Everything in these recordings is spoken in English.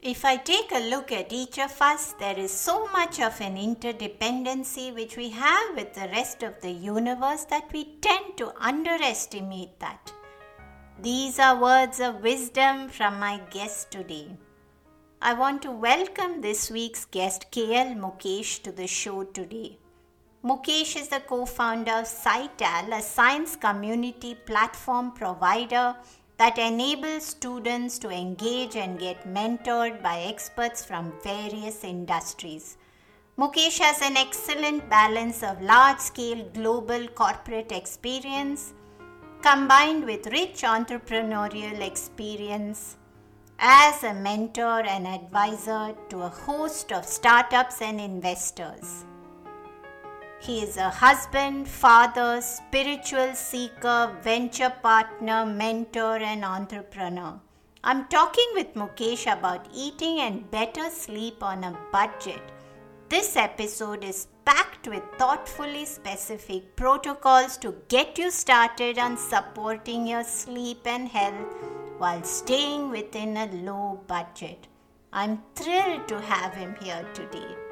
If I take a look at each of us, there is so much of an interdependency which we have with the rest of the universe that we tend to underestimate that. These are words of wisdom from my guest today. I want to welcome this week's guest, KL Mukesh, to the show today. Mukesh is the co founder of SciTal, a science community platform provider that enables students to engage and get mentored by experts from various industries. Mukesh has an excellent balance of large scale global corporate experience combined with rich entrepreneurial experience as a mentor and advisor to a host of startups and investors. He is a husband, father, spiritual seeker, venture partner, mentor, and entrepreneur. I'm talking with Mukesh about eating and better sleep on a budget. This episode is packed with thoughtfully specific protocols to get you started on supporting your sleep and health while staying within a low budget. I'm thrilled to have him here today.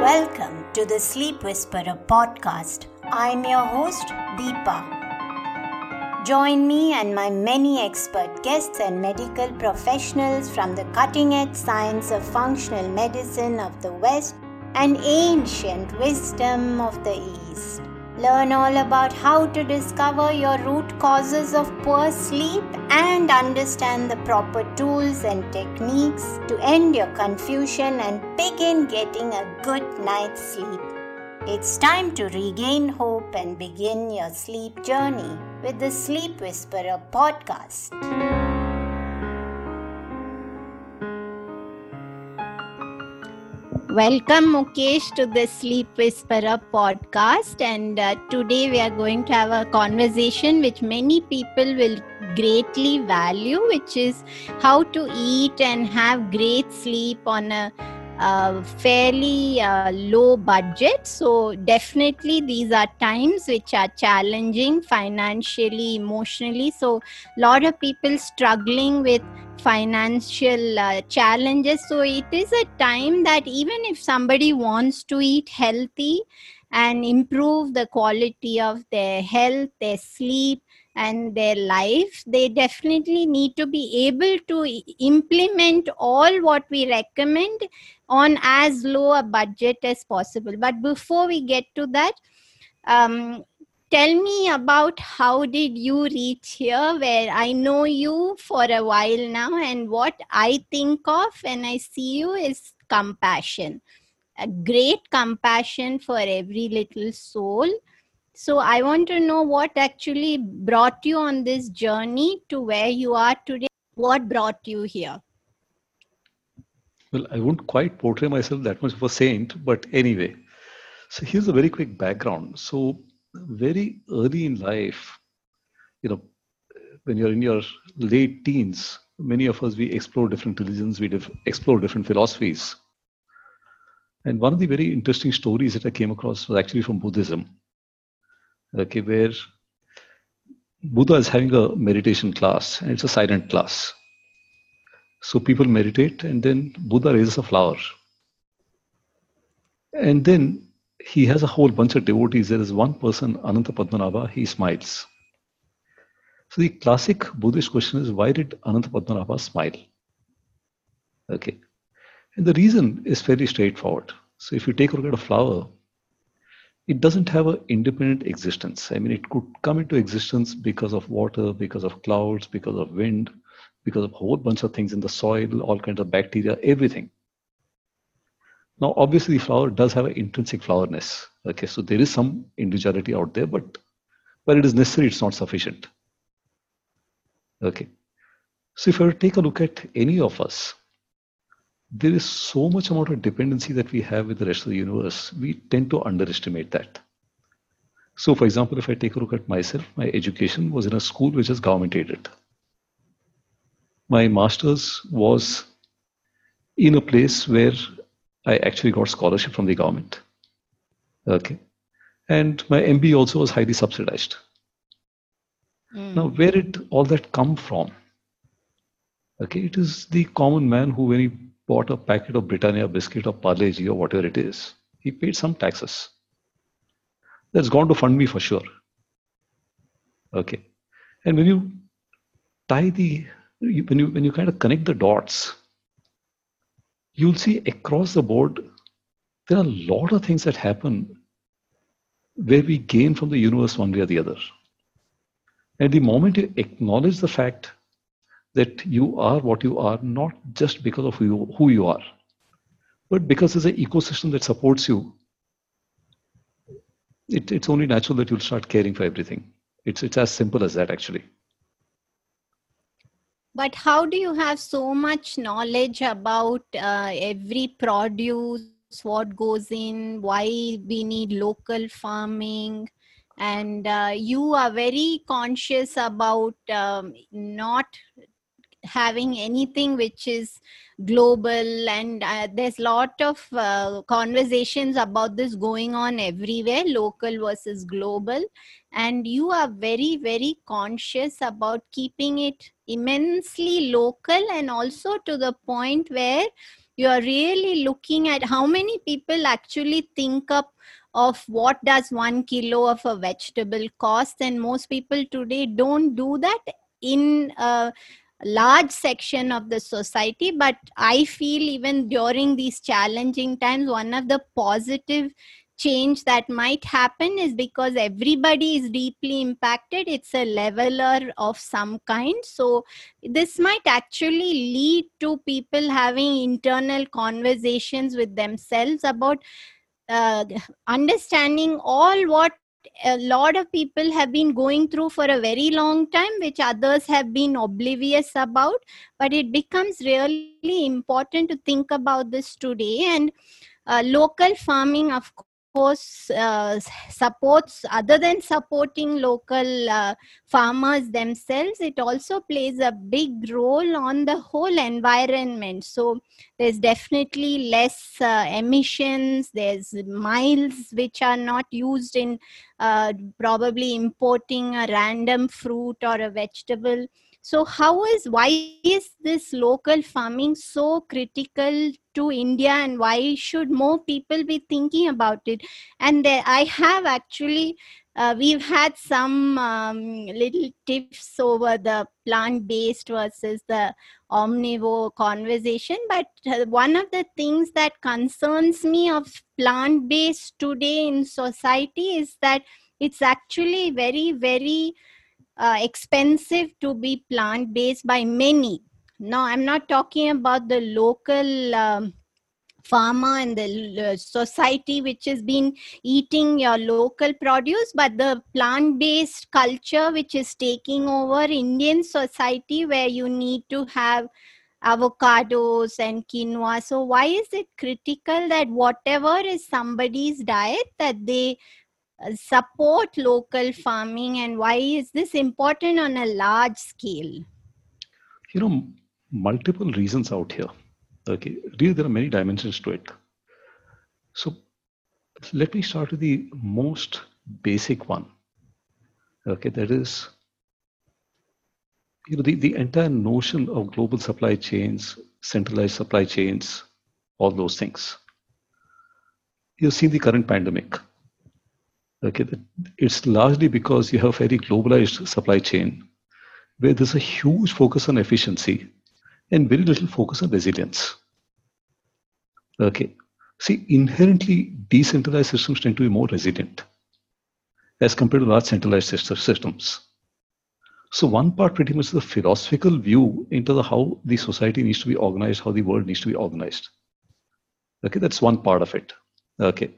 Welcome to the Sleep Whisperer podcast. I'm your host, Deepa. Join me and my many expert guests and medical professionals from the cutting edge science of functional medicine of the West and ancient wisdom of the East Learn all about how to discover your root causes of poor sleep and understand the proper tools and techniques to end your confusion and begin getting a good night's sleep. It's time to regain hope and begin your sleep journey with the Sleep Whisperer podcast. Welcome, Mukesh, to the Sleep Whisperer podcast. And uh, today we are going to have a conversation which many people will greatly value, which is how to eat and have great sleep on a fairly uh, low budget. So, definitely, these are times which are challenging financially, emotionally. So, a lot of people struggling with financial uh, challenges. So, it is a time that even if somebody wants to eat healthy and improve the quality of their health, their sleep, and their life, they definitely need to be able to implement all what we recommend on as low a budget as possible. But before we get to that, um, tell me about how did you reach here where i know you for a while now and what i think of when i see you is compassion a great compassion for every little soul so I want to know what actually brought you on this journey to where you are today. What brought you here? Well, I won't quite portray myself that much of a saint, but anyway. So here's a very quick background. So very early in life, you know, when you're in your late teens, many of us we explore different religions, we dif- explore different philosophies. And one of the very interesting stories that I came across was actually from Buddhism okay, where Buddha is having a meditation class and it's a silent class. So people meditate and then Buddha raises a flower. And then he has a whole bunch of devotees. There is one person, Ananta Padmanabha, he smiles. So the classic Buddhist question is why did Ananta Padmanabha smile? Okay. And the reason is fairly straightforward. So if you take a look at a flower, it doesn't have an independent existence. I mean, it could come into existence because of water, because of clouds, because of wind, because of a whole bunch of things in the soil, all kinds of bacteria, everything. Now, obviously, the flower does have an intrinsic flowerness. Okay, so there is some individuality out there, but where it is necessary, it's not sufficient. Okay, so if I take a look at any of us, there is so much amount of dependency that we have with the rest of the universe, we tend to underestimate that. So, for example, if I take a look at myself, my education was in a school which is government aided. My master's was in a place where I actually got scholarship from the government. Okay. And my MBA also was highly subsidized. Mm. Now, where did all that come from? Okay, it is the common man who, when he bought a packet of Britannia biscuit or Parle-G or whatever it is, he paid some taxes. That's gone to fund me for sure. Okay, and when you tie the when you when you kind of connect the dots, you'll see across the board there are a lot of things that happen where we gain from the universe one way or the other. And the moment you acknowledge the fact that you are what you are, not just because of who you, who you are, but because there's an ecosystem that supports you, it, it's only natural that you'll start caring for everything. It's, it's as simple as that, actually. But how do you have so much knowledge about uh, every produce what goes in, why we need local farming, and uh, you are very conscious about um, not having anything which is global and uh, there's lot of uh, conversations about this going on everywhere local versus global. And you are very very conscious about keeping it immensely local and also to the point where you are really looking at how many people actually think up of what does one kilo of a vegetable cost. And most people today don't do that in a large section of the society but i feel even during these challenging times one of the positive change that might happen is because everybody is deeply impacted it's a leveler of some kind. So this might actually lead to people having internal conversations with themselves about uh, understanding all what a lot of people have been going through for a very long time which others have been oblivious about but it becomes really important to think about this today. And uh, local farming of course uh, supports other than supporting local uh, farmers themselves it also plays a big role on the whole environment. So there's definitely less uh, emissions there's miles which are not used in uh, probably importing a random fruit or a vegetable so how is why is this local farming so critical to india and why should more people be thinking about it? And there, i have actually uh, we've had some um, little tips over the plant based versus the omnivore conversation but uh, one of the things that concerns me of plant based today in society is that it's actually very very uh, expensive to be plant based by many. Now, I'm not talking about the local um, farmer and the uh, society which has been eating your local produce, but the plant based culture which is taking over Indian society where you need to have avocados and quinoa. So, why is it critical that whatever is somebody's diet, that they Uh, support local farming and why is this important on a large scale? You know multiple reasons out here. Okay really there are many dimensions to it. So let me start with the most basic one. Okay that is you know the, the entire notion of global supply chains centralized supply chains all those things. You've seen the current pandemic Okay, it's largely because you have a very globalized supply chain where there's a huge focus on efficiency and very little focus on resilience. Okay, see, inherently decentralized systems tend to be more resilient as compared to large centralized systems. So one part pretty much is the philosophical view into the how the society needs to be organized, how the world needs to be organized. Okay, that's one part of it. Okay.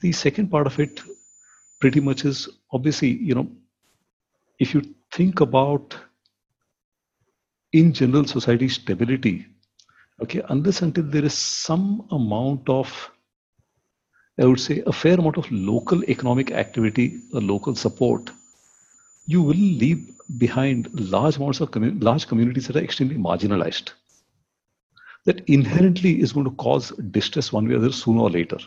The second part of it pretty much is obviously, you know, if you think about in general society stability, okay, unless until there is some amount of, I would say, a fair amount of local economic activity, a local support, you will leave behind large amounts of large communities that are extremely marginalized. That inherently is going to cause distress one way or other sooner or later.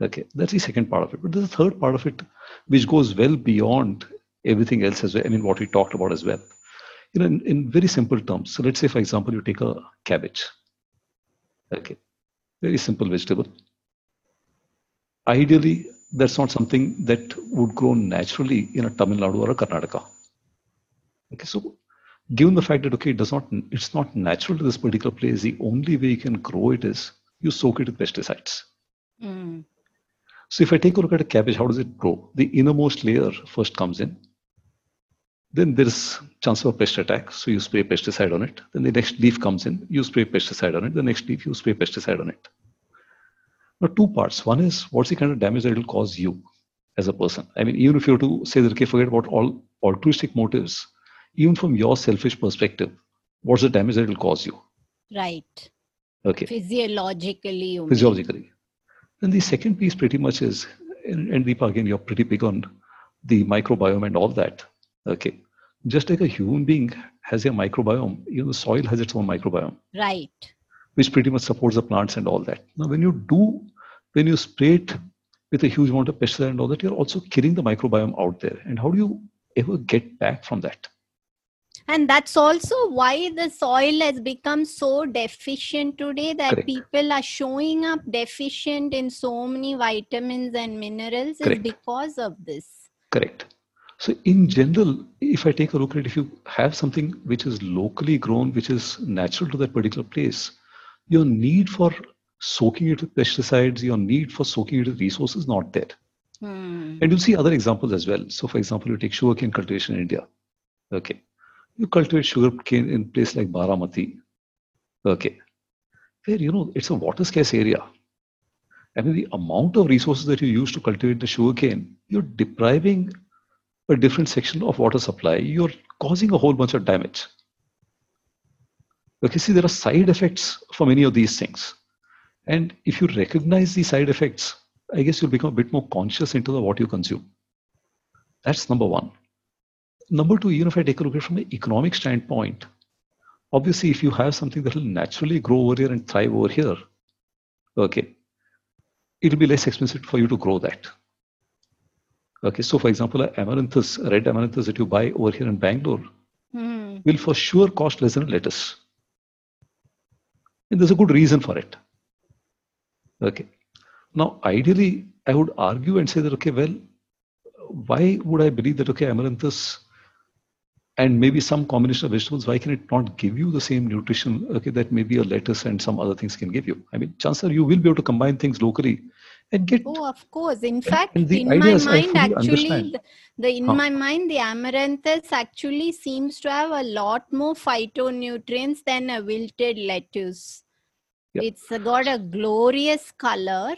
Okay, that's the second part of it. But there's a third part of it which goes well beyond everything else as well. I mean, what we talked about as well. you know, in, in very simple terms. So let's say, for example, you take a cabbage. Okay, very simple vegetable. Ideally, that's not something that would grow naturally in a Tamil Nadu or a Karnataka. Okay, so given the fact that okay, it does not, it's not natural to this particular place. The only way you can grow it is you soak it with pesticides. Mm. So if I take a look at a cabbage, how does it grow? The innermost layer first comes in. Then there's chance of a pest attack, so you spray pesticide on it. Then the next leaf comes in, you spray pesticide on it. The next leaf, you spray pesticide on it. Now, two parts. One is what's the kind of damage that it will cause you as a person. I mean, even if you were to say that, okay, forget about all altruistic motives, even from your selfish perspective, what's the damage that it will cause you? Right. Okay. Physiologically. Physiologically. And the second piece pretty much is, and, and Deepa, again, you're pretty big on the microbiome and all that. Okay. Just like a human being has a microbiome, you know, the soil has its own microbiome. Right. Which pretty much supports the plants and all that. Now, when you do, when you spray it with a huge amount of pesticide and all that, you're also killing the microbiome out there. And how do you ever get back from that? And that's also why the soil has become so deficient today that Correct. people are showing up deficient in so many vitamins and minerals Correct. is because of this Correct. So, in general, if I take a look at it, if you have something which is locally grown, which is natural to that particular place, your need for soaking it with pesticides, your need for soaking it with resources not there. Hmm. And you'll see other examples as well. So, for example, you take sugarcane cultivation in India. Okay. You cultivate sugarcane in place like Baramati, okay, where you know it's a water scarce area. I mean, the amount of resources that you use to cultivate the sugarcane, you're depriving a different section of water supply. You're causing a whole bunch of damage. Okay, see, there are side effects for many of these things. And if you recognize these side effects, I guess you'll become a bit more conscious into the what you consume. That's number one number two, even if I take a look at it from an economic standpoint, obviously, if you have something that will naturally grow over here and thrive over here, okay, it'll be less expensive for you to grow that. Okay, so for example, amaranthus, red amaranthus that you buy over here in Bangalore mm. will for sure cost less than a lettuce. And there's a good reason for it. Okay. Now, ideally, I would argue and say that, okay, well, why would I believe that, okay, amaranthus and maybe some combination of vegetables why can it not give you the same nutrition okay that maybe a lettuce and some other things can give you? I mean chances you will be able to combine things locally and get oh of course. In fact in my mind actually the, the, in huh. my mind the amaranthus actually seems to have a lot more phytonutrients than a wilted lettuce. It's got a glorious color.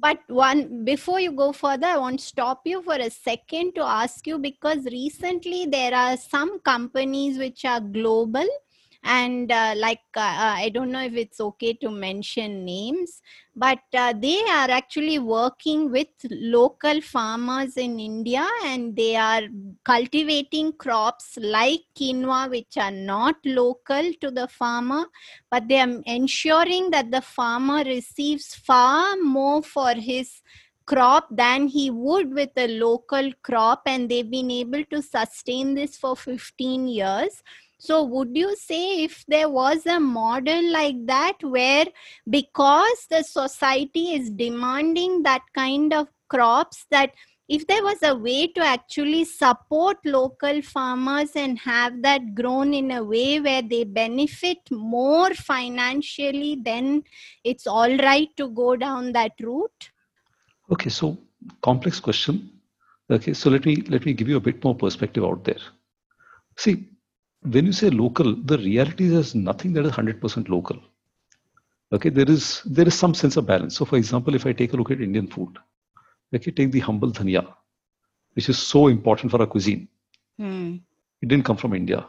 But one before you go further, I want to stop you for a second to ask you because recently there are some companies which are global and uh, like uh, uh, i don't know if it's okay to mention names but uh, they are actually working with local farmers in india and they are cultivating crops like quinoa which are not local to the farmer but they are ensuring that the farmer receives far more for his crop than he would with a local crop and they've been able to sustain this for 15 years so, would you say if there was a model like that where because the society is demanding that kind of crops, that if there was a way to actually support local farmers and have that grown in a way where they benefit more financially, then it's all right to go down that route? Okay, so complex question. Okay, so let me let me give you a bit more perspective out there. See, when you say local, the reality is there's nothing that is 100% local. Okay, there is there is some sense of balance. So, for example, if I take a look at Indian food, okay, take the humble dhania, which is so important for our cuisine. Mm. It didn't come from India.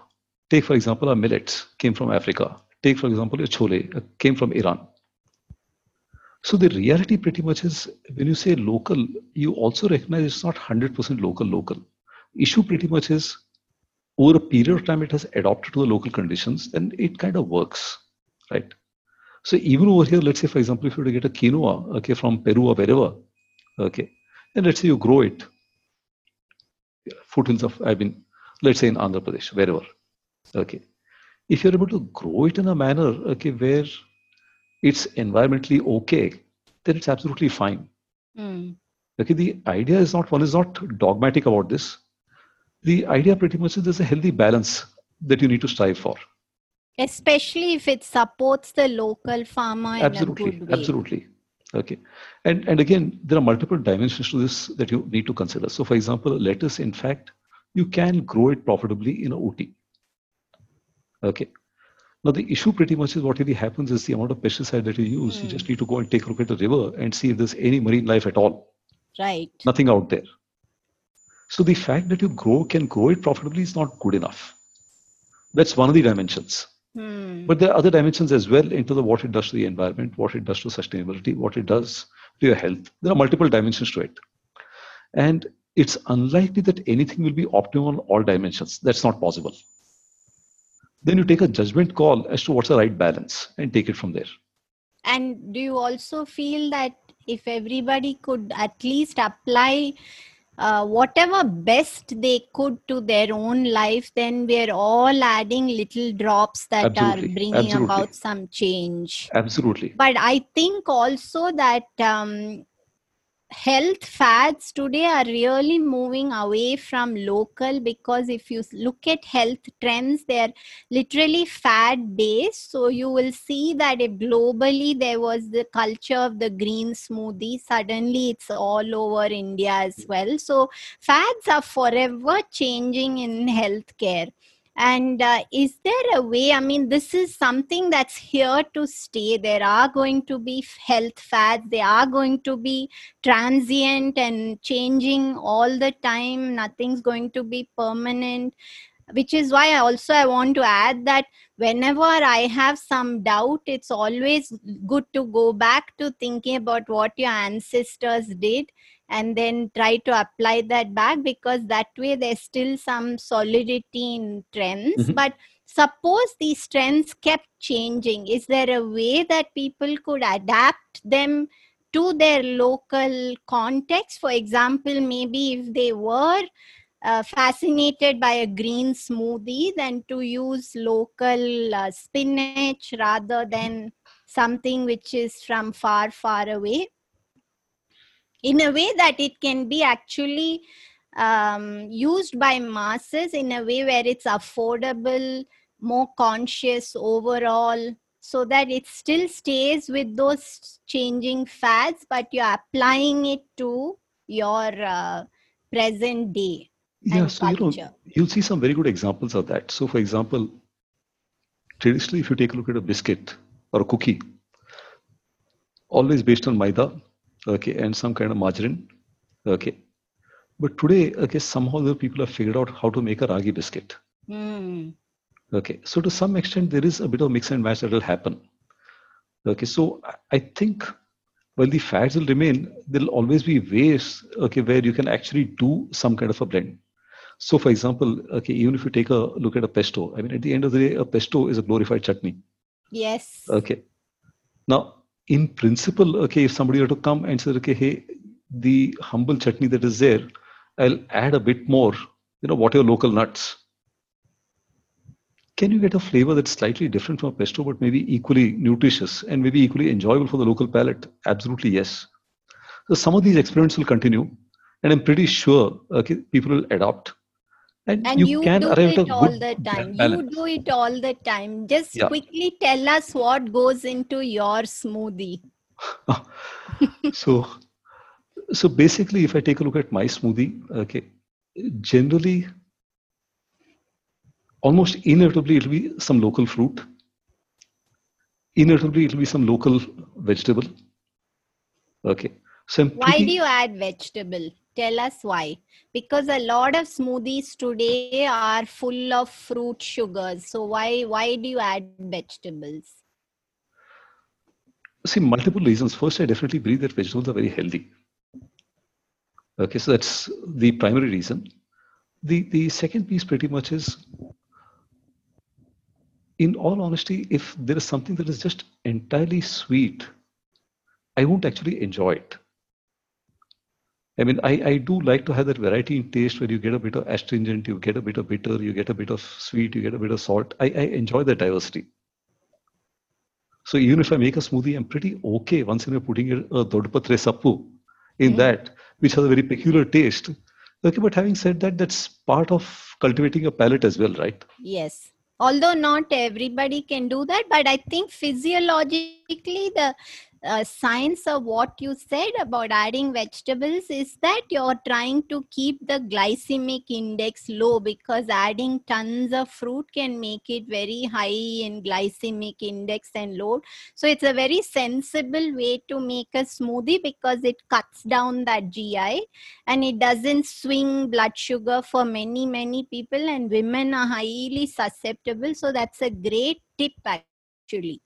Take, for example, our millets came from Africa. Take, for example, your chole uh, came from Iran. So the reality pretty much is when you say local, you also recognize it's not 100% local local. Issue pretty much is over a period of time it has adopted to the local conditions, then it kind of works, right? So even over here, let's say for example, if you were to get a quinoa, okay, from Peru or wherever, okay, and let's say you grow it, foothills of, I mean, let's say in Andhra Pradesh, wherever, Okay. If you're able to grow it in a manner okay, where it's environmentally okay, then it's absolutely fine. Mm. Okay, the idea is not one is not dogmatic about this. The idea pretty much is there's a healthy balance that you need to strive for. Especially if it supports the local farmer absolutely, in a good way. Absolutely. Okay. And and again, there are multiple dimensions to this that you need to consider. So for example, lettuce, in fact, you can grow it profitably in a Ooty. Okay. Now the issue pretty much is what really happens is the amount of pesticide that you use. Mm. You just need to go and take a look at the river and see if there's any marine life at all. Right. Nothing out there. So the fact that you grow can grow it profitably is not good enough. That's one of the dimensions. Hmm. But there are other dimensions as well into the what it does to the environment, what it does to sustainability, what it does to your health. There are multiple dimensions to it. And it's unlikely that anything will be optimal on all dimensions. That's not possible. Then you take a judgment call as to what's the right balance and take it from there. And do you also feel that if everybody could at least apply uh, whatever best they could to their own life, then we're all adding little drops that Absolutely. are bringing Absolutely. about some change. Absolutely. But I think also that um, health fads today are really moving away from local because if you look at health trends they're literally fad based. So you will see that if globally there was the culture of the green smoothie. Suddenly it's all over india as well. So fads are forever changing in healthcare and uh, is there a way i mean this is something that's here to stay. There are going to be health fads. They are going to be transient and changing all the time. Nothing's going to be permanent. Which is why I also i want to add that whenever i have some doubt it's always good to go back to thinking about what your ancestors did and then try to apply that back because that way there's still some solidity in trends. Mm-hmm. but suppose these trends kept changing is there a way that people could adapt them to their local context? For example maybe if they were uh, fascinated by a green smoothie than to use local uh, spinach rather than something which is from far far away in a way that it can be actually um, used by masses in a way where it's affordable, more conscious overall, so that it still stays with those changing fads, but you're applying it to your uh, present day. Yeah, so culture. you know, you'll see some very good examples of that. So, for example, traditionally, if you take a look at a biscuit or a cookie, always based on maida, okay, and some kind of margarine, okay. But today, okay, somehow the people have figured out how to make a ragi biscuit. Mm. Okay, so to some extent, there is a bit of mix and match that will happen. Okay, so I think while the fads will remain, there'll always be ways, okay, where you can actually do some kind of a blend. So, for example, okay, even if you take a look at a pesto, I mean, at the end of the day, a pesto is a glorified chutney. Yes. Okay. Now, in principle, okay, if somebody were to come and say, okay, hey, the humble chutney that is there, I'll add a bit more, you know, what your local nuts. Can you get a flavor that's slightly different from a pesto, but maybe equally nutritious and maybe equally enjoyable for the local palate? Absolutely, yes. So some of these experiments will continue, and I'm pretty sure okay, people will adopt and, and you, you can do it all the time. balance. you do it all the time. Just yeah. quickly tell us what goes into your smoothie. So so basically if i take a look at my smoothie okay generally almost inevitably it'll be some local fruit. Inevitably it'll be some local vegetable. Okay. So why do you add vegetable tell us why? Because a lot of smoothies today are full of fruit sugars. So why why do you add vegetables? See multiple reasons. First i definitely believe that vegetables are very healthy. Okay so that's the primary reason. The the second piece pretty much is in all honesty if there is something that is just entirely sweet i won't actually enjoy it I mean, I, I do like to have that variety in taste where you get a bit of astringent, you get a bit of bitter, you get a bit of sweet, you get a bit of salt. I, I enjoy the diversity. So even if I make a smoothie, I'm pretty okay once in a putting a, a Doddapatre Soppu in mm. that, which has a very peculiar taste. Okay, but having said that, that's part of cultivating a palate as well, right? Yes. Although not everybody can do that, but I think physiologically the uh, science of what you said about adding vegetables is that you're trying to keep the glycemic index low because adding tons of fruit can make it very high in glycemic index and load. So it's a very sensible way to make a smoothie because it cuts down that gi and it doesn't swing blood sugar for many many people and women are highly susceptible. So that's a great tip actually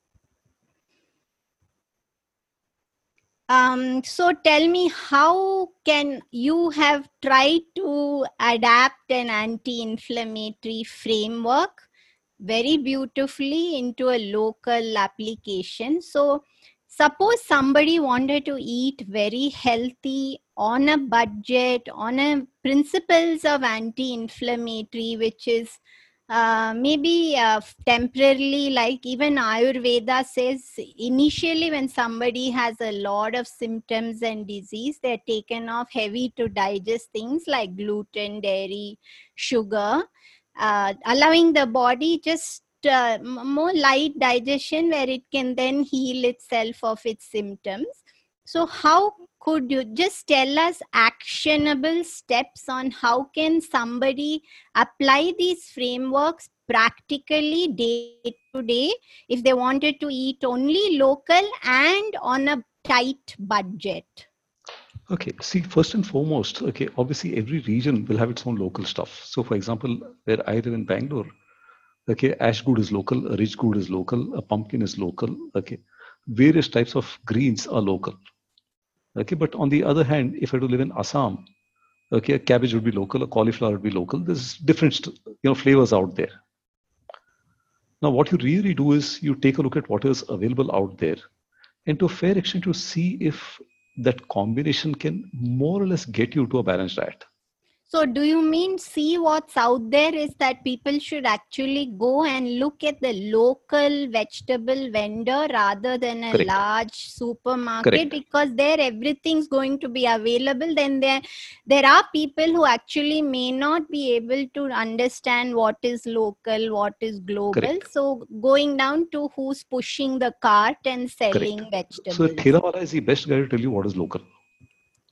um, so tell me how can you have tried to adapt an anti-inflammatory framework very beautifully into a local application? So suppose somebody wanted to eat very healthy on a budget on a principles of anti-inflammatory which is uh, maybe uh, temporarily like even ayurveda says initially when somebody has a lot of symptoms and disease they're taken off heavy to digest things like gluten dairy sugar uh, allowing the body just uh, more light digestion where it can then heal itself of its symptoms. So how could you just tell us actionable steps on how can somebody apply these frameworks practically day to day if they wanted to eat only local and on a tight budget? Okay see first and foremost okay obviously every region will have its own local stuff. So for example where i live in bangalore okay ash gourd is local a ridge gourd is local a pumpkin is local okay. Various types of greens are local Okay, but on the other hand, if I to live in Assam, okay, a cabbage would be local, a cauliflower would be local. There's different, you know, flavors out there. Now, what you really do is you take a look at what is available out there, and to a fair extent, to see if that combination can more or less get you to a balanced diet. So, do you mean see what's out there is that people should actually go and look at the local vegetable vendor rather than a Correct. large supermarket Correct. because there everything's going to be available. Then there, there are people who actually may not be able to understand what is local, what is global. Correct. So, going down to who's pushing the cart and selling vegetables. So, Thelawala is the best guy to tell you what is local.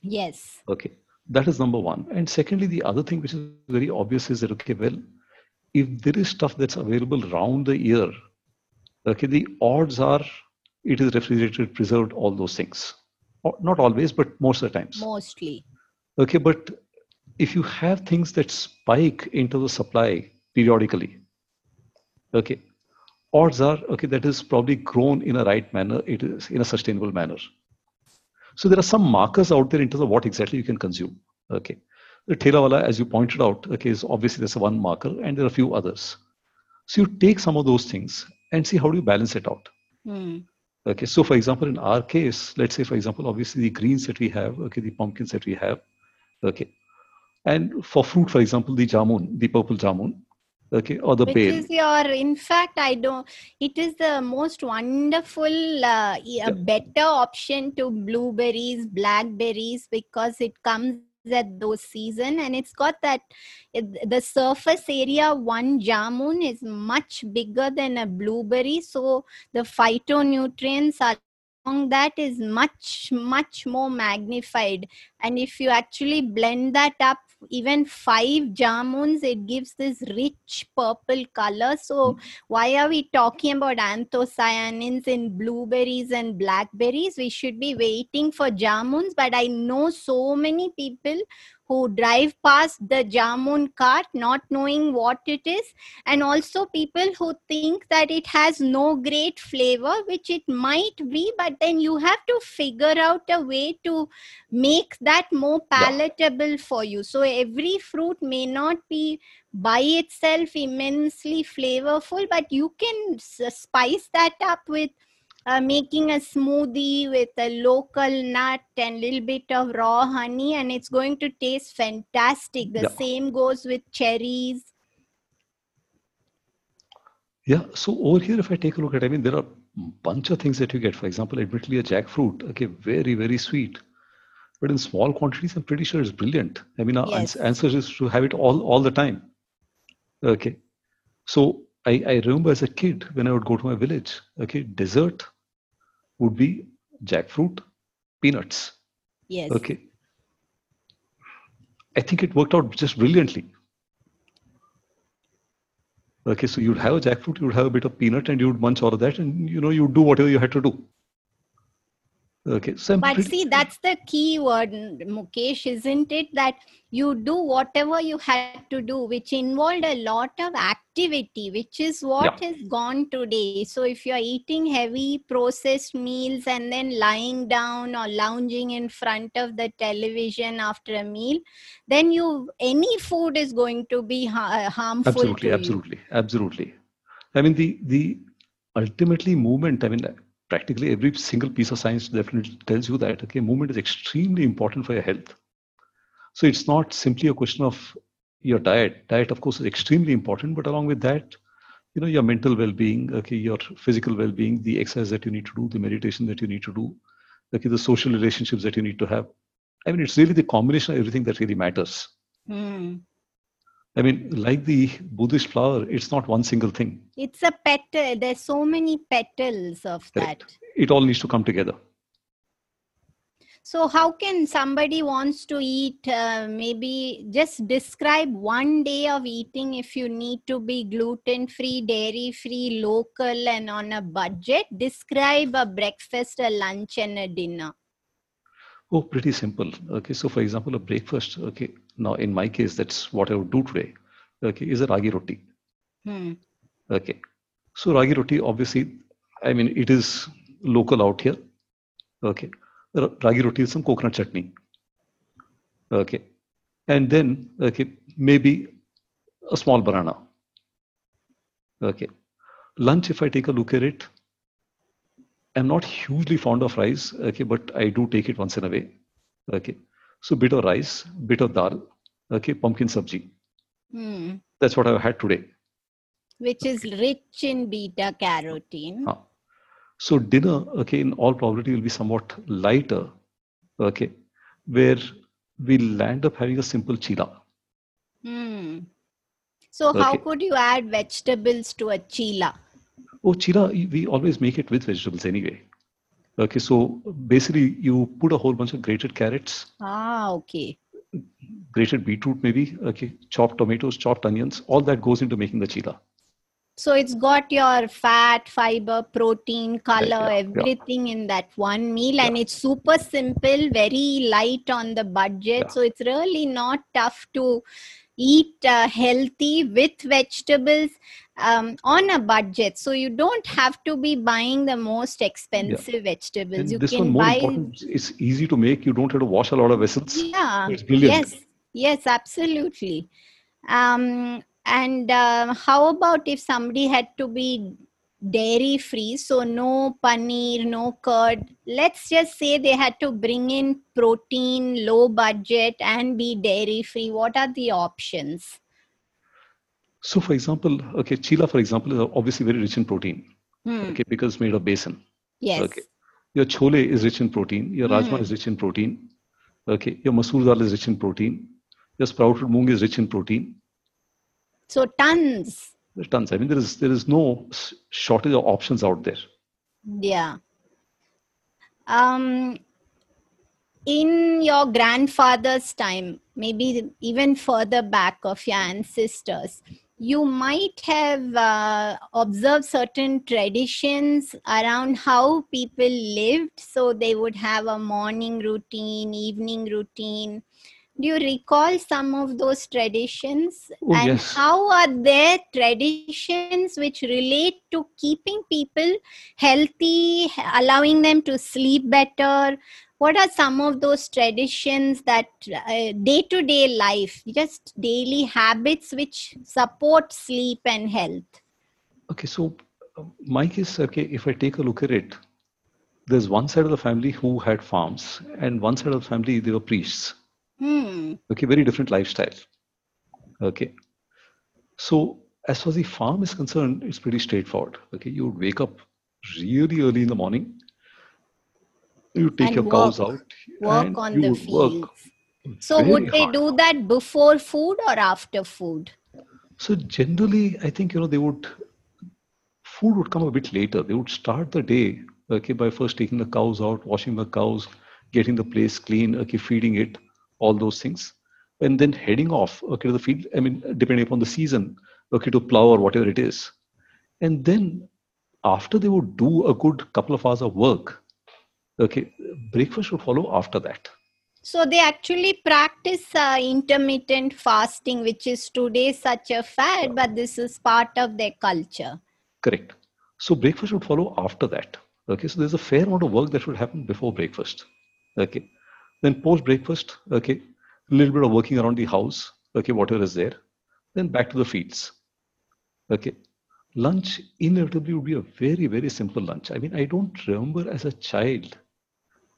Yes. Okay that is number one. And secondly, the other thing which is very obvious is that, okay, well, if there is stuff that's available round the year, okay, the odds are it is refrigerated, preserved, all those things. Not always, but most of the times. Mostly. Okay, but if you have things that spike into the supply periodically, okay, odds are, okay, that is probably grown in a right manner, it is in a sustainable manner. So there are some markers out there in terms of what exactly you can consume. Okay. The Thelawala, as you pointed out, okay, is obviously there's one marker and there are a few others. So you take some of those things and see how do you balance it out. Mm. Okay. So for example, in our case, let's say for example, obviously the greens that we have, okay, the pumpkins that we have, okay. And for fruit, for example, the jamun, the purple jamun, okay or the which is your in fact i don't it is the most wonderful uh, yeah. better option to blueberries blackberries because it comes at those season and it's got that it, the surface area one jamun is much bigger than a blueberry so the phytonutrients are that is much much more magnified and if you actually blend that up even five jamuns it gives this rich purple color so hmm. why are we talking about anthocyanins in blueberries and blackberries we should be waiting for jamuns but i know so many people who drive past the jamun cart not knowing what it is and also people who think that it has no great flavor which it might be but then you have to figure out a way to make that more palatable yeah. for you so every fruit may not be by itself immensely flavorful but you can spice that up with uh, making a smoothie with a local nut and little bit of raw honey and it's going to taste fantastic the Yeah. same goes with cherries Yeah. So over here, if I take a look at, I mean, there are bunch of things that you get. For example, admittedly, a jackfruit, okay, very, very sweet. But in small quantities, I'm pretty sure it's brilliant. I mean, our Yes. answer is to have it all, all the time. Okay. So I, I remember as a kid when I would go to my village, okay, dessert would be jackfruit, peanuts. yes Okay. I think it worked out just brilliantly. Okay, so you'd have a jackfruit, you'd have a bit of peanut, and you'd munch all of that, and you know, you'd do whatever you had to do. Okay, so I'm But pretty- see, that's the key word, Mukesh, isn't it? That you do whatever you had to do, which involved a lot of activity, which is what has gone today. So if you're eating heavy processed meals and then lying down or lounging in front of the television after a meal, then you any food is going to be ha- uh, harmful absolutely, to you. absolutely, absolutely. I mean, the the ultimately movement. I mean, practically every single piece of science definitely tells you that okay, movement is extremely important for your health. So it's not simply a question of your diet. Diet, of course, is extremely important, but along with that, you know, your mental well-being, okay, your physical well-being, the exercise that you need to do, the meditation that you need to do, okay, the social relationships that you need to have. I mean, it's really the combination of everything that really matters. Hmm. I mean, like the Buddhist flower, it's not one single thing. It's a petal. There's so many petals of that. It all needs to come together. So, how can somebody wants to eat? Uh, maybe just describe one day of eating if you need to be gluten free, dairy free, local, and on a budget. Describe a breakfast, a lunch, and a dinner. Oh, pretty simple. Okay, so for example, a breakfast. Okay, now in my case, that's what I would do today. Okay, is a ragi roti. Hmm. Okay, so ragi roti, obviously, I mean, it is local out here. Okay, ragi roti is some coconut chutney. Okay, and then okay, maybe a small banana. Okay, lunch. If I take a look at it, I'm not hugely fond of rice. Okay, but I do take it once in a way. Okay, so bit of rice, bit of dal. Okay, pumpkin sabji. Hmm. That's what I've had today. Which is rich in beta carotene. Huh. So dinner, okay, in all probability will be somewhat lighter, okay, where we'll land up having a simple chila. Hmm. So, how could you add vegetables to a chila? Oh, chila, we always make it with vegetables anyway. Okay, so basically you put a whole bunch of grated carrots, Ah, okay. grated beetroot maybe, okay, chopped tomatoes, chopped onions, all that goes into making the chila. So it's got your fat, fiber, protein, color, yeah, yeah. everything in that one meal, and it's super simple, very light on the budget. Yeah. So it's really not tough to eat uh, healthy with vegetables um, on a budget. So you don't have to be buying the most expensive vegetables. And you this can one more buy. important, it's easy to make. You don't have to wash a lot of vessels. Yeah. It's brilliant. Yes. Yes. Absolutely. Um, and uh, how about if somebody had to be dairy free, so no paneer, no curd? Let's just say they had to bring in protein, low budget, and be dairy free. What are the options? So for example, okay, chila, for example, is obviously very rich in protein, Hmm. okay, because it's made of besan. Yes. Okay. Your chole is rich in protein. Your rajma Hmm. is rich in protein. Okay. Your masoor dal is rich in protein. Your sprouted moong is rich in protein. So tons. There are tons. I mean, there is there is no shortage of options out there. Yeah. Um, in your grandfather's time, maybe even further back of your ancestors, you might have uh, observed certain traditions around how people lived. So they would have a morning routine, evening routine. Do you recall some of those traditions? Oh, and yes. how are there traditions which relate to keeping people healthy, allowing them to sleep better? What are some of those traditions that day to day life, just daily habits which support sleep and health? Okay. So uh, my case, okay, if I take a look at it, there's one side of the family who had farms, and one side of the family they were priests. Hmm. Okay, very different lifestyle. Okay, so as far as the farm is concerned, it's pretty straightforward. Okay, you would wake up really early in the morning. You take And your cows out Work and on you the fields. work So would they hard. do that before food or after food? So generally, I think you know they would food would come a bit later. They would start the day okay by first taking the cows out, washing the cows, getting the place clean, okay, feeding it, all those things, and then heading off okay to the field. I mean, depending upon the season, okay, to plow or whatever it is, and then after they would do a good couple of hours of work, okay, breakfast would follow after that. So they actually practice uh, intermittent fasting, which is today such a fad, but this is part of their culture. Correct. So breakfast would follow after that. Okay, so there's a fair amount of work that should happen before breakfast. Okay, then post breakfast, okay, a little bit of working around the house. Okay, whatever is there, then back to the fields. Okay, lunch inevitably would be a very very simple lunch. I mean, I don't remember as a child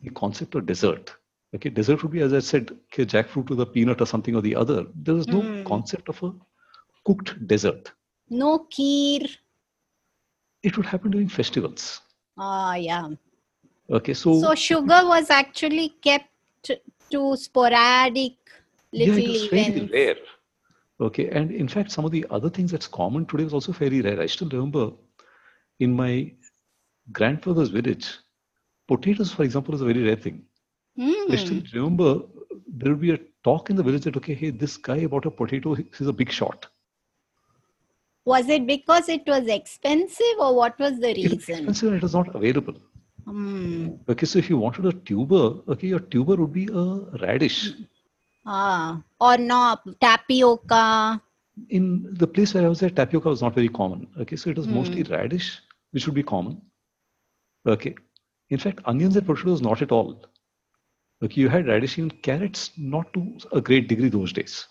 the concept of dessert. Okay, dessert would be as I said, okay, jackfruit with a peanut or something or the other. There was no Hmm. concept of a cooked dessert. No kheer. It would happen during festivals. Ah, yeah. Okay, so, So sugar was actually kept to sporadic yeah, little it was very events. rare. Okay, and in fact, some of the other things that's common today was also very rare. I still remember in my grandfather's village, potatoes, for example, is a very rare thing. Hmm. I still remember there would be a talk in the village that, okay, hey, this guy bought a potato, he's a big shot. Was it because it was expensive or what was the It was reason? expensive and it was not available. Hmm. Okay, so if you wanted a tuber, okay, your tuber would be a radish. Ah, or no, tapioca. in the place where I was at, tapioca was not very common. Okay, so it was mostly radish, which would be common. Okay, in fact, onions and potatoes not at all. Okay, you had radish and carrots not to a great degree those days.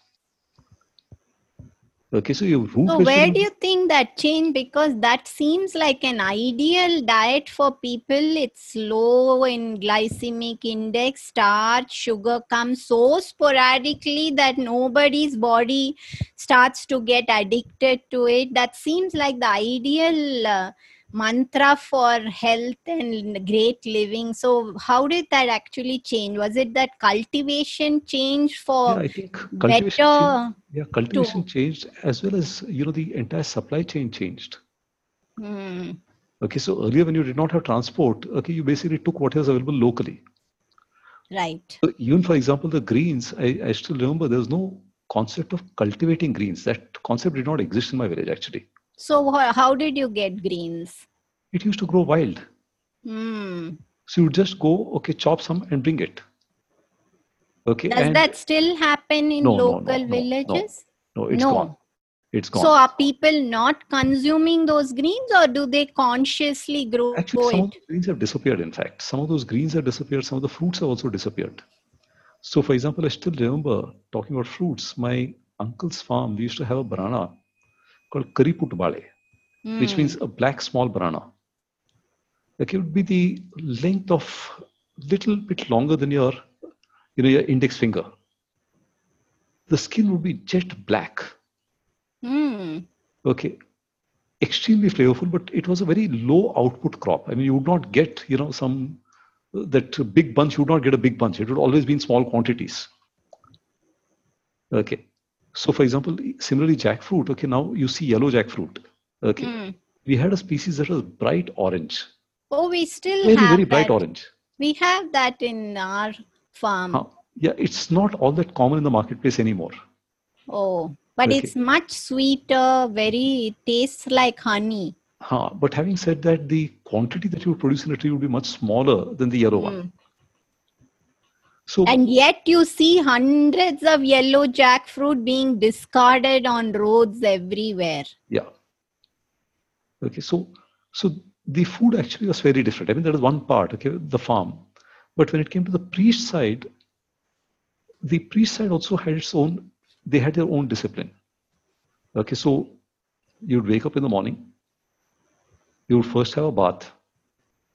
Okay, so your root So where do you think that changed? Because that seems like an ideal diet for people. It's low in glycemic index, starch, sugar comes so sporadically that nobody's body starts to get addicted to it. That seems like the ideal uh, mantra for health and great living. So how did that actually change? Was it that cultivation changed yeah, for I think cultivation changed. better? Yeah, cultivation changed as well as you know the entire supply chain changed. Hmm. Okay, so earlier when you did not have transport, okay, you basically took what was available locally. Right. So even for example, the greens, I, I still remember there was no concept of cultivating greens. That concept did not exist in my village actually. So how did you get greens? It used to grow wild. Hmm. So you just go, okay, chop some and bring it. Okay. Does and that still happen in No, no, no, local no, no. villages? no, it's no. gone. It's gone. So are people not consuming those greens or do they consciously grow Actually, some of the greens have disappeared, in fact. Some of those greens have disappeared. Some of the fruits have also disappeared. So, for example, I still remember talking about fruits. My uncle's farm, we used to have a banana called Kariput Bale. which Hmm. means a black small banana. Like it would be the length of little bit longer than your, you know, your index finger. The skin would be jet black. Hmm. Okay, extremely flavorful, but it was a very low output crop. I mean, you would not get, you know, some that big bunch. You would not get a big bunch. It would always be in small quantities. Okay, so for example, similarly, jackfruit. Okay, now you see yellow jackfruit. Okay, Hmm. we had a species that was bright orange, Oh, we still very have very bright that. orange. We have that in our farm. Huh. Yeah, it's not all that common in the marketplace anymore. Oh, but Okay. it's much sweeter. Very it tastes like honey. Huh. But having said that, the quantity that you would produce in a tree would be much smaller than the yellow one. So And yet you see hundreds of yellow jackfruit being discarded on roads everywhere. yeah. Okay, so so the food actually was very different. I mean, that is one part, okay, the farm. But when it came to the priest side, the priest side also had its own, they had their own discipline. Okay, so you'd wake up in the morning, you would first have a bath,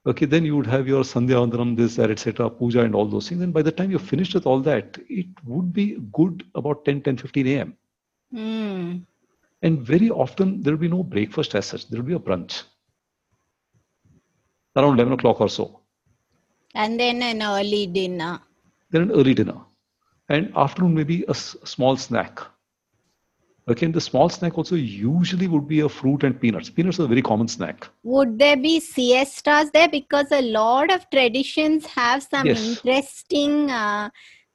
Okay, then you would have your Sandhya Vandanam, this, that, etc., puja, and all those things. And by the time you're finished with all that, it would be good about 10, 10, 15 a.m. Mm. And very often there will be no breakfast as such. There will be a brunch around 11 o'clock or so. And then an early dinner. Then an early dinner. And afternoon, maybe a s- small snack. Okay, and the small snack also usually would be a fruit and peanuts. Peanuts are a very common snack. Would there be siestas there? Because a lot of traditions have some Yes. interesting uh,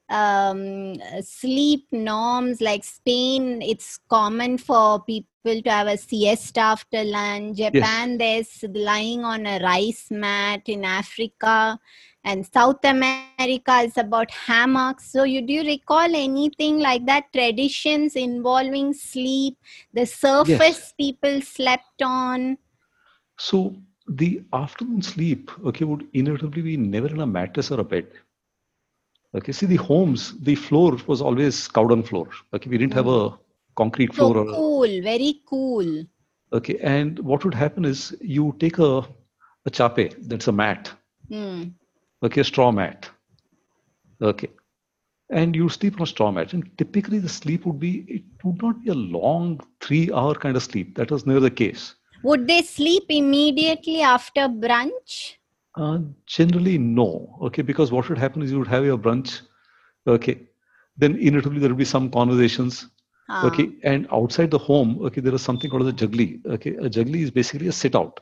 um, sleep norms. Like Spain, it's common for people to have a siesta after lunch. Japan, there's lying on a rice mat. In Africa and South America, is about hammocks. So, you do you recall anything like that? Traditions involving sleep, the surface people slept on. So the afternoon sleep, okay, would inevitably be never in a mattress or a bed. Okay, see the homes, the floor was always cow dung floor. Okay, we didn't have a concrete So floor. Or a, cool, very cool. okay, and what would happen is you take a a chape, that's a mat, Hmm. Okay, straw mat. Okay. And you sleep on a straw mat. And typically the sleep would be, it would not be a long three hour kind of sleep. That was never the case. Would they sleep immediately after brunch? Uh, generally, no. Okay, because what would happen is you would have your brunch. Okay, then inevitably there will be some conversations. Ah, Okay, and outside the home, okay, there is something called a juggly. Okay, a juggly is basically a sit out.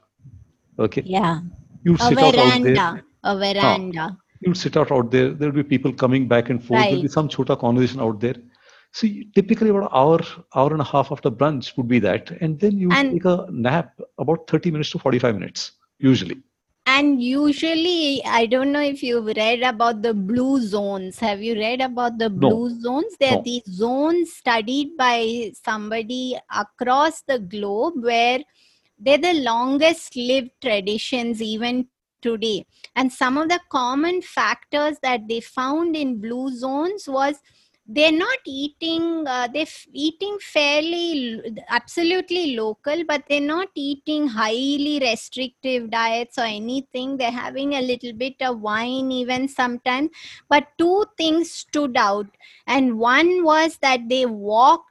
Okay, Yeah. you'd A sit out out there. A veranda. Ah, You'd sit out out there. There will be people coming back and forth. There'll be Right. some chota conversation out there. So you- typically about an hour, hour and a half after brunch would be that, and then you And- take a nap about 30 minutes to 45 minutes usually. And usually, I don't know if you've read about the blue zones. Have you read about the No. blue zones? There are No. these zones studied by somebody across the globe where they're the longest lived traditions even today. And some of the common factors that they found in blue zones was they're not eating uh, they're eating fairly absolutely local but they're not eating highly restrictive diets or anything. They're having a little bit of wine even sometimes. But two things stood out. And one was that they walked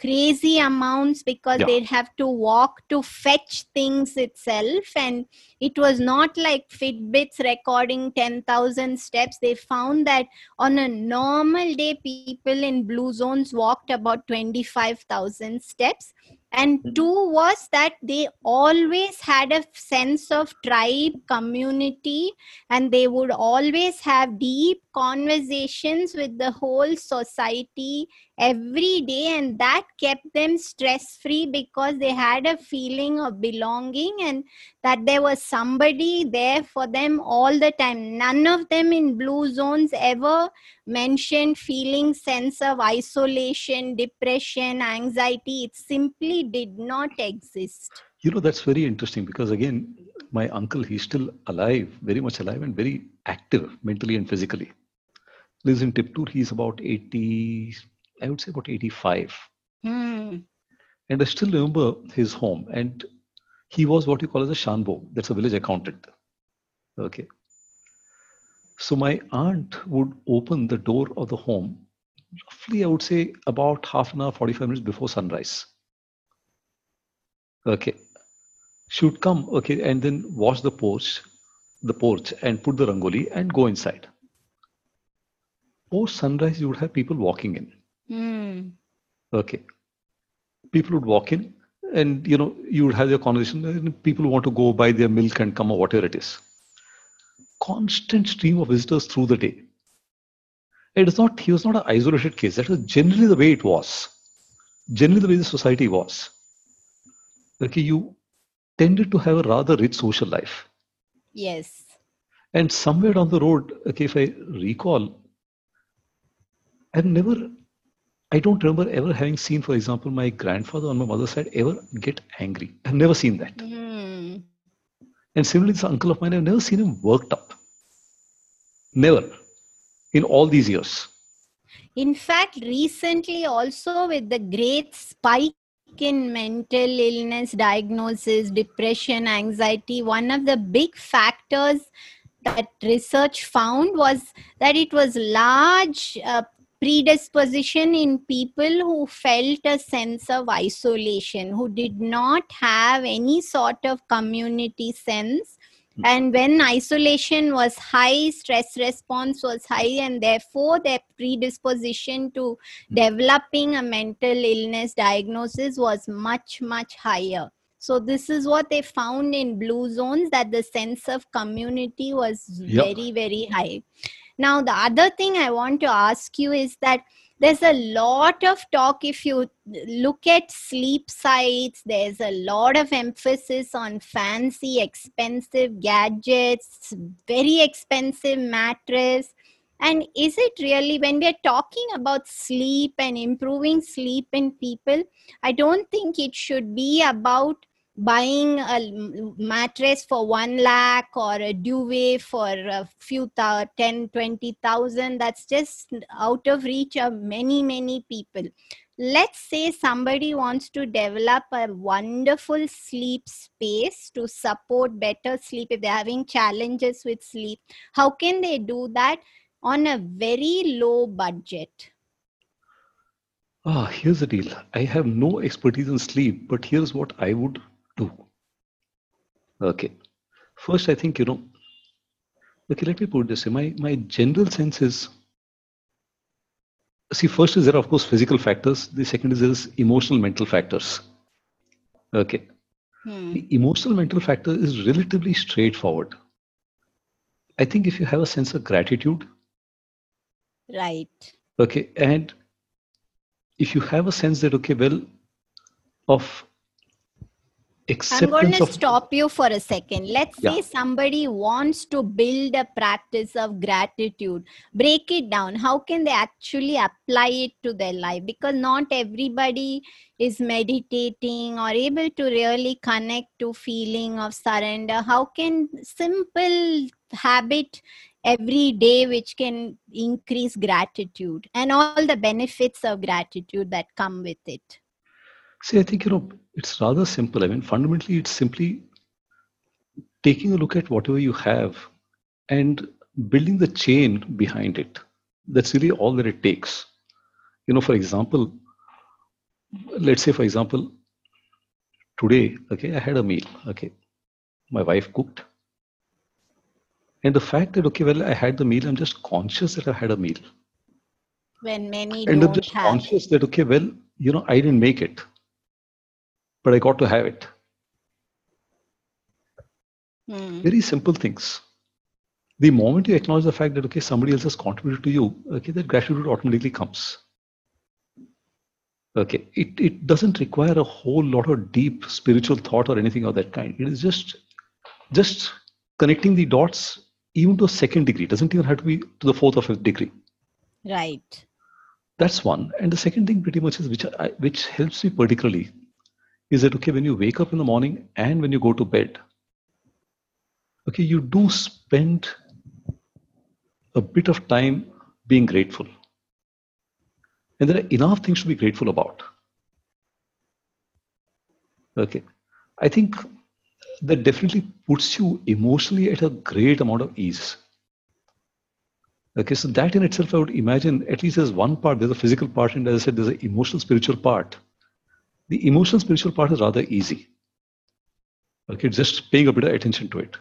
crazy amounts because Yeah. they'd have to walk to fetch things itself and it was not like fitbits recording 10000 steps they found that on a normal day people in blue zones walked about 25000 steps and Mhm. two was that they always had a sense of tribe community and they would always have deep conversations with the whole society every day and that kept them stress free because they had a feeling of belonging and that there was somebody there for them all the time none of them in blue zones ever mentioned feeling sense of isolation depression anxiety it simply did not exist You know, that's very interesting because, again, my uncle, he's still alive, very much alive, and very active mentally and physically. Lives in Tiptur. He's about 80, I would say about 85. Hmm. And I still remember his home. And he was what you call as a Shanbo. That's a village accountant. Okay. So my aunt would open the door of the home roughly, I would say, about half an hour, 45 minutes before sunrise. Okay. She would come, okay, and then wash the porch, the porch, and put the rangoli and go inside. Post sunrise, you would have people walking in. Hmm. Okay. People would walk in, and you know, you would have your conversation. And people want to go buy their milk and come or whatever it is. Constant stream of visitors through the day. It is not. He was not an isolated case. That was generally the way it was. Generally, the way the society was. Okay, you tended to have a rather rich social life. yes And somewhere down the road, okay, if I recall, I've never, I don't remember ever having seen, for example, my grandfather on my mother's side ever get angry. I've never seen that. Hmm. And similarly, this uncle of mine, I've never seen him worked up. Never. In all these years. In fact, recently also with the great spike in mental illness diagnosis, depression, anxiety, one of the big factors that research found was that it was large uh, predisposition in people who felt a sense of isolation, who did not have any sort of community sense. Hmm. And when isolation was high, stress response was high, and therefore their predisposition to hmm. developing a mental illness diagnosis was much, much higher. So, this is what they found in blue zones that the sense of community was yep. very, very high. Now, the other thing I want to ask you is that there's a lot of talk if you look at sleep sites there's a lot of emphasis on fancy expensive gadgets very expensive mattress. And is it really when we're talking about sleep and improving sleep in people i don't think it should be about buying a mattress for one lakh or a duvet for a few th- 10 20000 that's just out of reach of many many people. Let's say somebody wants to develop a wonderful sleep space to support better sleep. If they're having challenges with sleep how can they do that on a very low budget? Ah, here's the deal. I have no expertise in sleep, but here's what I would two. Okay. First, I think, you know, okay, let me put this way. My, my general sense is, see, first is there, of course, physical factors. The second is there's emotional mental factors. Okay. Hmm. The emotional mental factor is relatively straightforward. I think if you have a sense of gratitude, right. Okay. And if you have a sense that, okay, well, of I'm going to of... stop you for a second. Let's yeah. say somebody wants to build a practice of gratitude. Break it down. How can they actually apply it to their life? Because not everybody is meditating or able to really connect to feeling of surrender. How can simple habit every day which can increase gratitude and all the benefits of gratitude that come with it? See, I think, you know, it's rather simple. I mean, fundamentally, it's simply taking a look at whatever you have and building the chain behind it. That's really all that it takes. You know, for example, let's say, for example, today, okay, I had a meal, okay, my wife cooked. And the fact that, okay, well, I had the meal, I'm just conscious that I had a meal. When many and I'm just have. conscious that, okay, well, you know, I didn't make it but I got to have it. Mm. Very simple things. The moment you acknowledge the fact that okay, somebody else has contributed to you, okay, that gratitude automatically comes. Okay, it, it doesn't require a whole lot of deep spiritual thought or anything of that kind. It is just just connecting the dots even to a second degree. It doesn't even have to be to the fourth or fifth degree. Right. That's one. And the second thing pretty much is which I, which helps me particularly is that okay when you wake up in the morning and when you go to bed? Okay you do spend a bit of time being grateful. And there are enough things to be grateful about. Okay i think that definitely puts you emotionally at a great amount of ease. Okay so that in itself i would imagine at least there's one part there's a physical part and as i said there's an emotional spiritual part the emotional spiritual part is rather easy. Okay, just paying a bit of attention to it.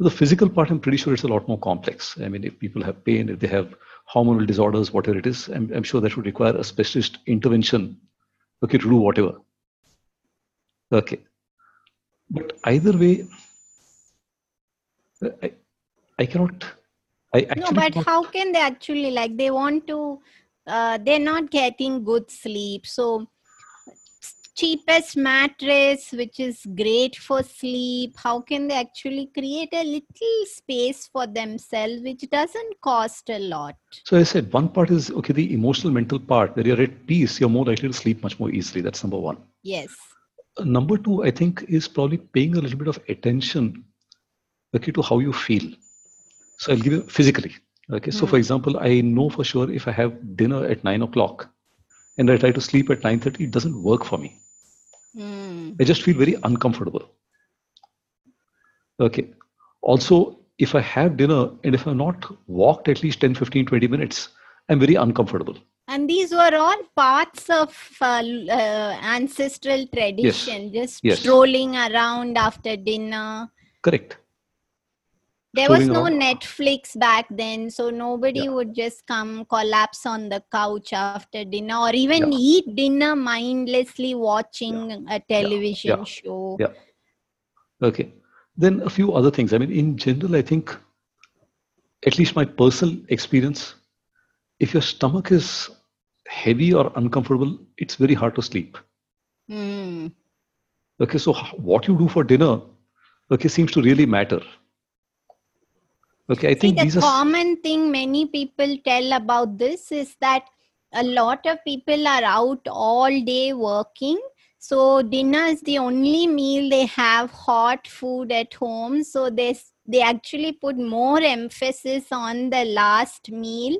The physical part, I'm pretty sure it's a lot more complex. I mean, if people have pain, if they have hormonal disorders, whatever it is, I'm, I'm sure that would require a specialist intervention, okay, to do whatever. Okay. But either way, I, I cannot. I no, but cannot, how can they actually like they want to? Uh, they're not getting good sleep, so cheapest mattress which is great for sleep. How can they actually create a little space for themselves which doesn't cost a lot? So i said one part is okay the emotional mental part where you're at peace you're more likely to sleep much more easily. That's number one. Yes. Number two i think is probably paying a little bit of attention okay to how you feel. So i'll give you physically okay? So for hmm. example i know for sure if i have dinner at 9 o'clock and i try to sleep at 9.30 it doesn't work for me Mm. I just feel very uncomfortable. Okay. Also, if I have dinner and if I've not walked at least 10, 15, 20 minutes, I'm very uncomfortable. And these were all parts of uh, uh, ancestral tradition, just Yes. strolling around after dinner. Correct. There was no. Netflix back then, so nobody Yeah. would just come collapse on the couch after dinner or even Yeah. eat dinner mindlessly watching a television Yeah. show. Yeah. Okay. Then a few other things. I mean, in general, I think, at least my personal experience, if your stomach is heavy or uncomfortable, it's very hard to sleep. Hmm. Okay, so what you do for dinner, okay, seems to really matter. Okay, I See, think the these are. common thing many people tell about this is that a lot of people are out all day working. So dinner is the only meal they have hot food at home. So they they actually put more emphasis on the last meal.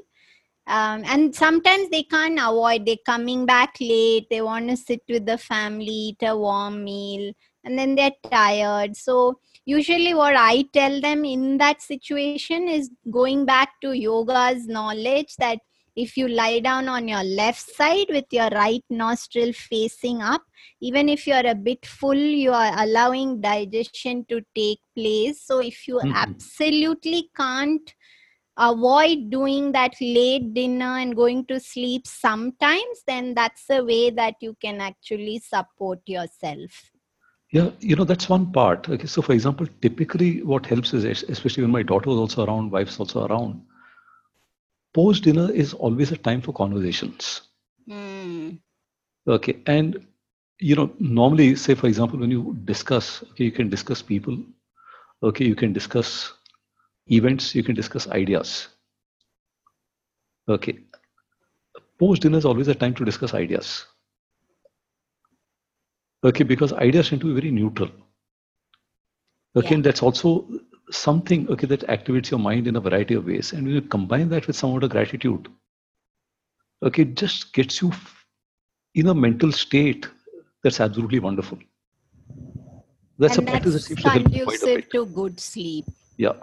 Um, and sometimes they can't avoid. They're coming back late. They want to sit with the family, eat a warm meal, and then they're tired. So usually what i tell them in that situation is going back to yoga's knowledge that if you lie down on your left side with your right nostril facing up even if you're a bit full you are allowing digestion to take place so if you Mhm. absolutely can't avoid doing that late dinner and going to sleep sometimes then that's a way that you can actually support yourself Yeah, you know, that's one part. Okay, so for example, typically what helps is, especially when my daughter was also around, wife's also around, post dinner is always a time for conversations. Hmm. Okay, and you know, normally, say for example, when you discuss, okay, you can discuss people, okay, you can discuss events, you can discuss ideas. Okay, post dinner is always a time to discuss ideas. Okay, because ideas tend to be very neutral. Okay, Yeah. and that's also something okay that activates your mind in a variety of ways. And when you combine that with somewhat of gratitude, okay, it just gets you in a mental state that's absolutely wonderful. That's and a practice that that's seems to help quite a bit. to good sleep. Yeah.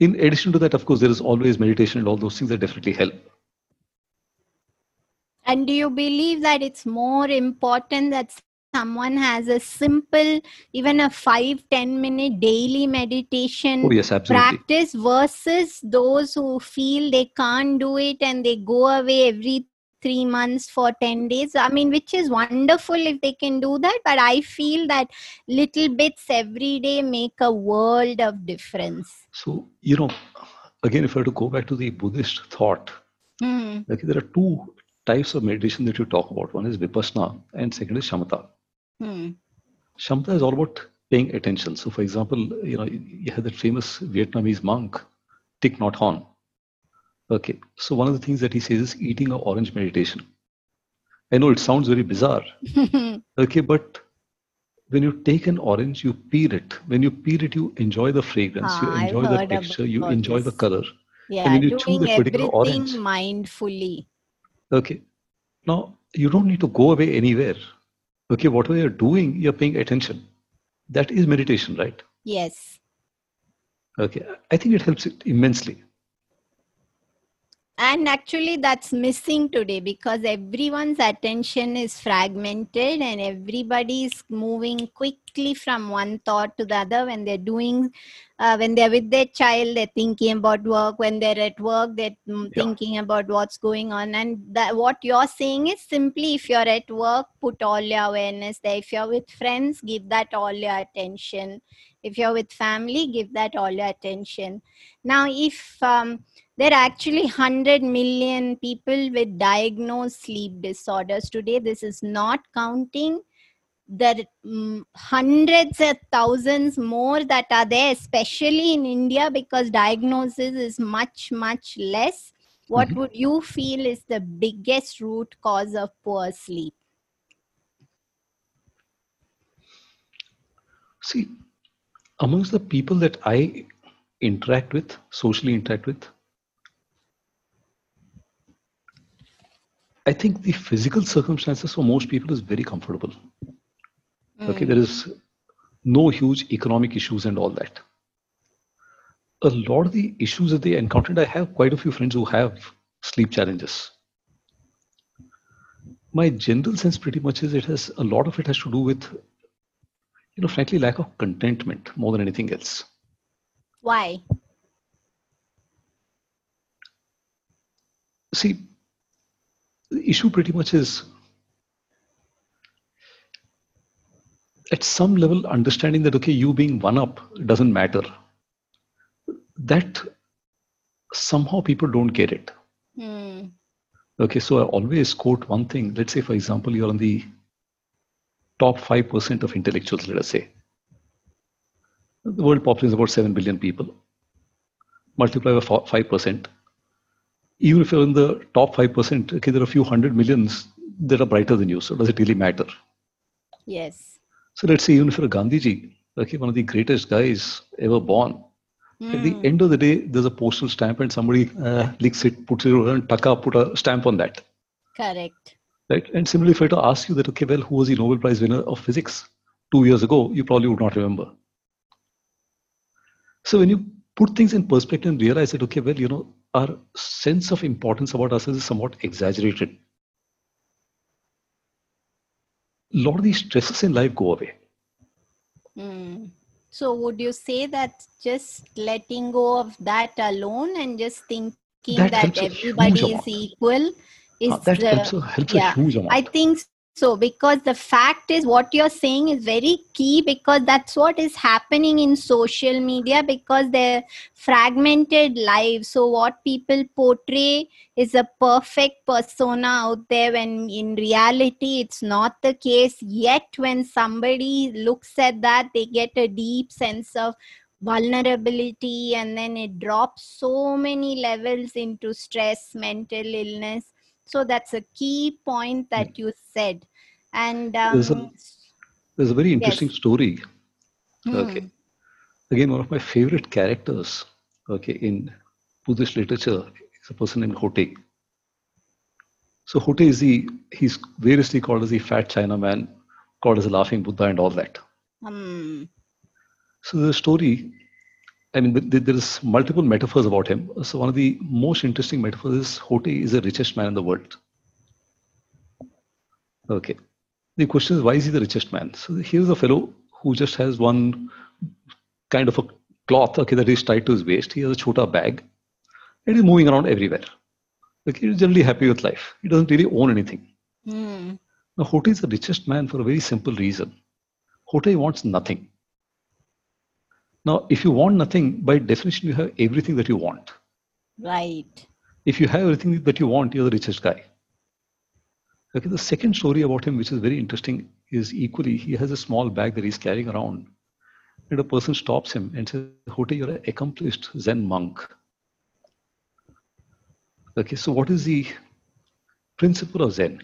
In addition to that, of course, there is always meditation and all those things that definitely help. And do you believe that it's more important that someone has a simple, even a five ten minute daily meditation Oh, yes, practice versus those who feel they can't do it and they go away every three months for 10 days? I mean which is wonderful if they can do that but i feel that little bits every day make a world of difference. So, you know, again, if I were to go back to the Buddhist thought, Hmm. okay, there are two types of meditation that you talk about. One is vipassana, and second is shamatha. Hmm. Shamatha is all about paying attention. So, for example, you know, you have that famous Vietnamese monk, Thich Nhat Hanh. Okay, so one of the things that he says is eating an orange meditation. I know it sounds very bizarre, okay, but when you take an orange, you peel it. When you peel it, you enjoy the fragrance, Ah, you I've enjoy the texture, you enjoy the color. yeah when you doing that particular everything orange- mindfully Okay, now you don't need to go away anywhere. Okay, whatever you're doing, you're paying attention. That is meditation, right? yes Okay, I think it helps it immensely. And actually that's missing today because everyone's attention is fragmented and everybody is moving quickly from one thought to the other. When they're doing uh, when they're with their child they're thinking about work. When they're at work they're Yeah. thinking about what's going on. And that what you're saying is simply if you're at work put all your awareness there. If you're with friends give that all your attention. If you're with family give that all your attention. Now if um, there are actually 100 million people with diagnosed sleep disorders today. This is not counting the mm, hundreds of thousands more that are there, especially in India, because diagnosis is much, much less. What Mhm. would you feel is the biggest root cause of poor sleep? See, amongst the people that I interact with, socially interact with, I think the physical circumstances for most people is very comfortable. Okay, there hmm. is no huge economic issues and all that. A lot of the issues that they encountered, I have quite a few friends who have sleep challenges. My general sense pretty much is it has a lot of it has to do with, you know, frankly, lack of contentment more than anything else. Why? See, the issue pretty much is at some level understanding that okay you being one up doesn't matter. That somehow people don't get it. Hmm. okay so i always quote one thing. Let's say for example you're on the top 5% of intellectuals let us say. The world population is about 7 billion people. Multiply by 5% even if you're in the top 5% okay there are a few hundred millions that are brighter than you so does it really matter Yes. so let's say even if you're a Gandhiji, okay, one of the greatest guys ever born, at the Hmm. end of the day, there's a postal stamp and somebody uh, licks it, puts it and taka, put a stamp on that, Correct. right? And similarly, if I were to ask you that, okay, well, who was the Nobel Prize winner of physics two years ago, you probably would not remember. So when you put things in perspective and realize that, okay, well, you know, our sense of importance about ourselves is somewhat exaggerated. A lot of these stresses in life go away. Hmm. So, would you say that just letting go of that alone and just thinking That that, helps a huge everybody is equal is Uh, that the, helps, helps yeah, a huge amount. I think so because the fact is what you're saying is very key because that's what is happening in social media because they're fragmented lives. So what people portray is a perfect persona out there when in reality it's not the case yet when somebody looks at that they get a deep sense of vulnerability and then it drops so many levels into stress mental illness so that's a key point that you said and There's a- um, There's a very interesting story. hmm, Okay. Again, one of my favorite characters, okay, in Buddhist literature is a person named Hotei. So Hotei is the he's variously called as the fat China man, called as a laughing Buddha, and all that. hmm, So the story, I mean, th- th- there is multiple metaphors about him. So one of the most interesting metaphors is Hotei is the richest man in the world. Okay. The question is, why is he the richest man? So here's a fellow who just has one kind of a cloth, okay, that is tied to his waist. He has a chota bag, and he's moving around everywhere. Okay, he's generally happy with life. He doesn't really own anything. hmm, Now, Hotei is the richest man for a very simple reason. Hotei wants nothing. Now, if you want nothing, by definition, you have everything that you want. right If you have everything that you want, you're the richest guy. Okay, the second story about him, which is very interesting, is equally he has a small bag that he's carrying around. And a person stops him and says, Hotei, you're an accomplished Zen monk. Okay, so what is the principle of Zen?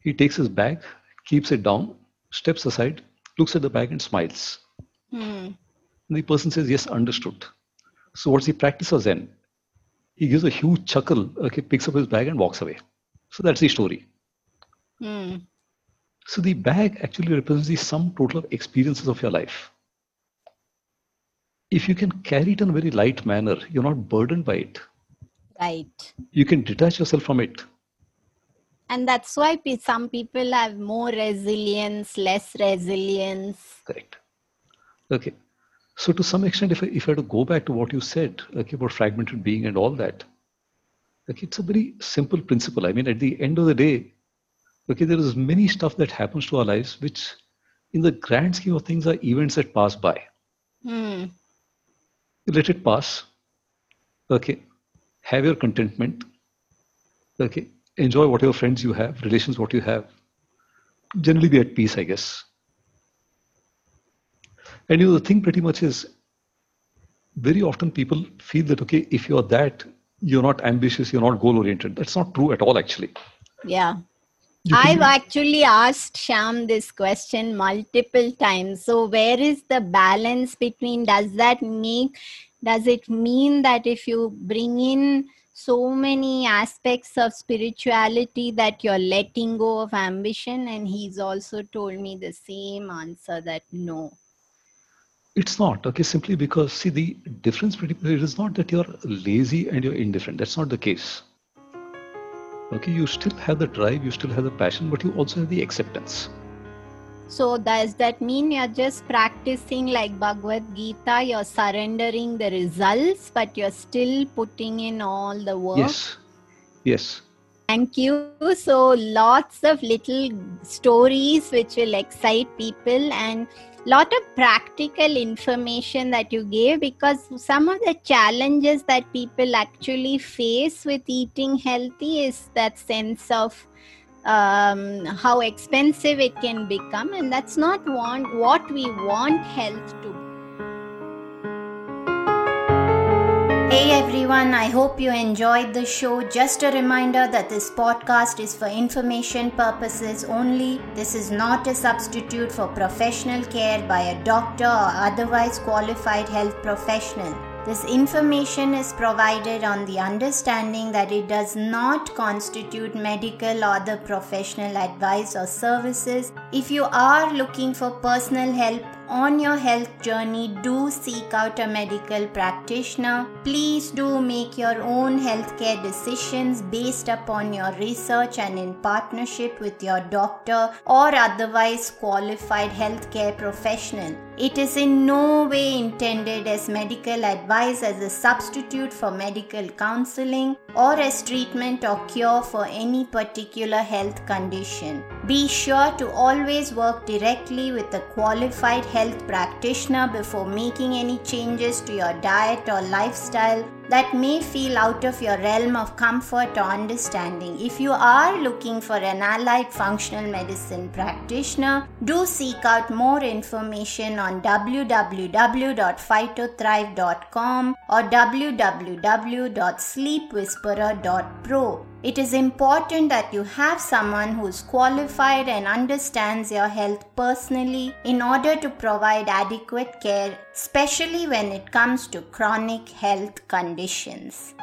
He takes his bag, keeps it down, steps aside, looks at the bag, and smiles. And the person says, Yes, understood. So, what's the practice of Zen? He gives a huge chuckle, okay, picks up his bag, and walks away. So, that's the story. hmm, So, the bag actually represents the sum total of experiences of your life. If you can carry it in a very light manner, you're not burdened by it. right You can detach yourself from it. and that's why some people have more resilience less resilience Correct. Okay. So to some extent, if I, if I had to go back to what you said, okay, about fragmented being and all that, okay, it's a very simple principle. I mean, at the end of the day, okay, there is many stuff that happens to our lives, which in the grand scheme of things are events that pass by. hmm, Let it pass. Okay. Have your contentment. Okay. Enjoy whatever friends you have, relations what you have. Generally be at peace, I guess. And you know, the thing pretty much is very often people feel that, okay, if you're that, you're not ambitious, you're not goal oriented. That's not true at all, actually. yeah I've actually asked Sham this question multiple times. So, where is the balance between does that make, does it mean that if you bring in so many aspects of spirituality that you're letting go of ambition and he's also told me the same answer that no it's not okay simply because see the difference between it is not that you're lazy and you're indifferent that's not the case okay you still have the drive you still have the passion but you also have the acceptance so does that mean you're just practicing like Bhagavad Gita? You're surrendering the results, but you're still putting in all the work? Yes. Yes. Thank you. So lots of little stories which will excite people and lot of practical information that you gave because some of the challenges that people actually face with eating healthy is that sense of um, how expensive it can become, and that's not want, what we want health to be. Hey everyone, I hope you enjoyed the show. Just a reminder that this podcast is for information purposes only. This is not a substitute for professional care by a doctor or otherwise qualified health professional. This information is provided on the understanding that it does not constitute medical or other professional advice or services. If you are looking for personal help on your health journey, do seek out a medical practitioner. Please do make your own healthcare decisions based upon your research and in partnership with your doctor or otherwise qualified healthcare professional. It is in no way intended as medical advice as a substitute for medical counseling or as treatment or cure for any particular health condition. Be sure to always work directly with a qualified health practitioner before making any changes to your diet or lifestyle that may feel out of your realm of comfort or understanding. If you are looking for an allied functional medicine practitioner, do seek out more information on www.phytothrive.com or www.sleepwhisperer.pro. It is important that you have someone who is qualified and understands your health personally in order to provide adequate care, especially when it comes to chronic health conditions.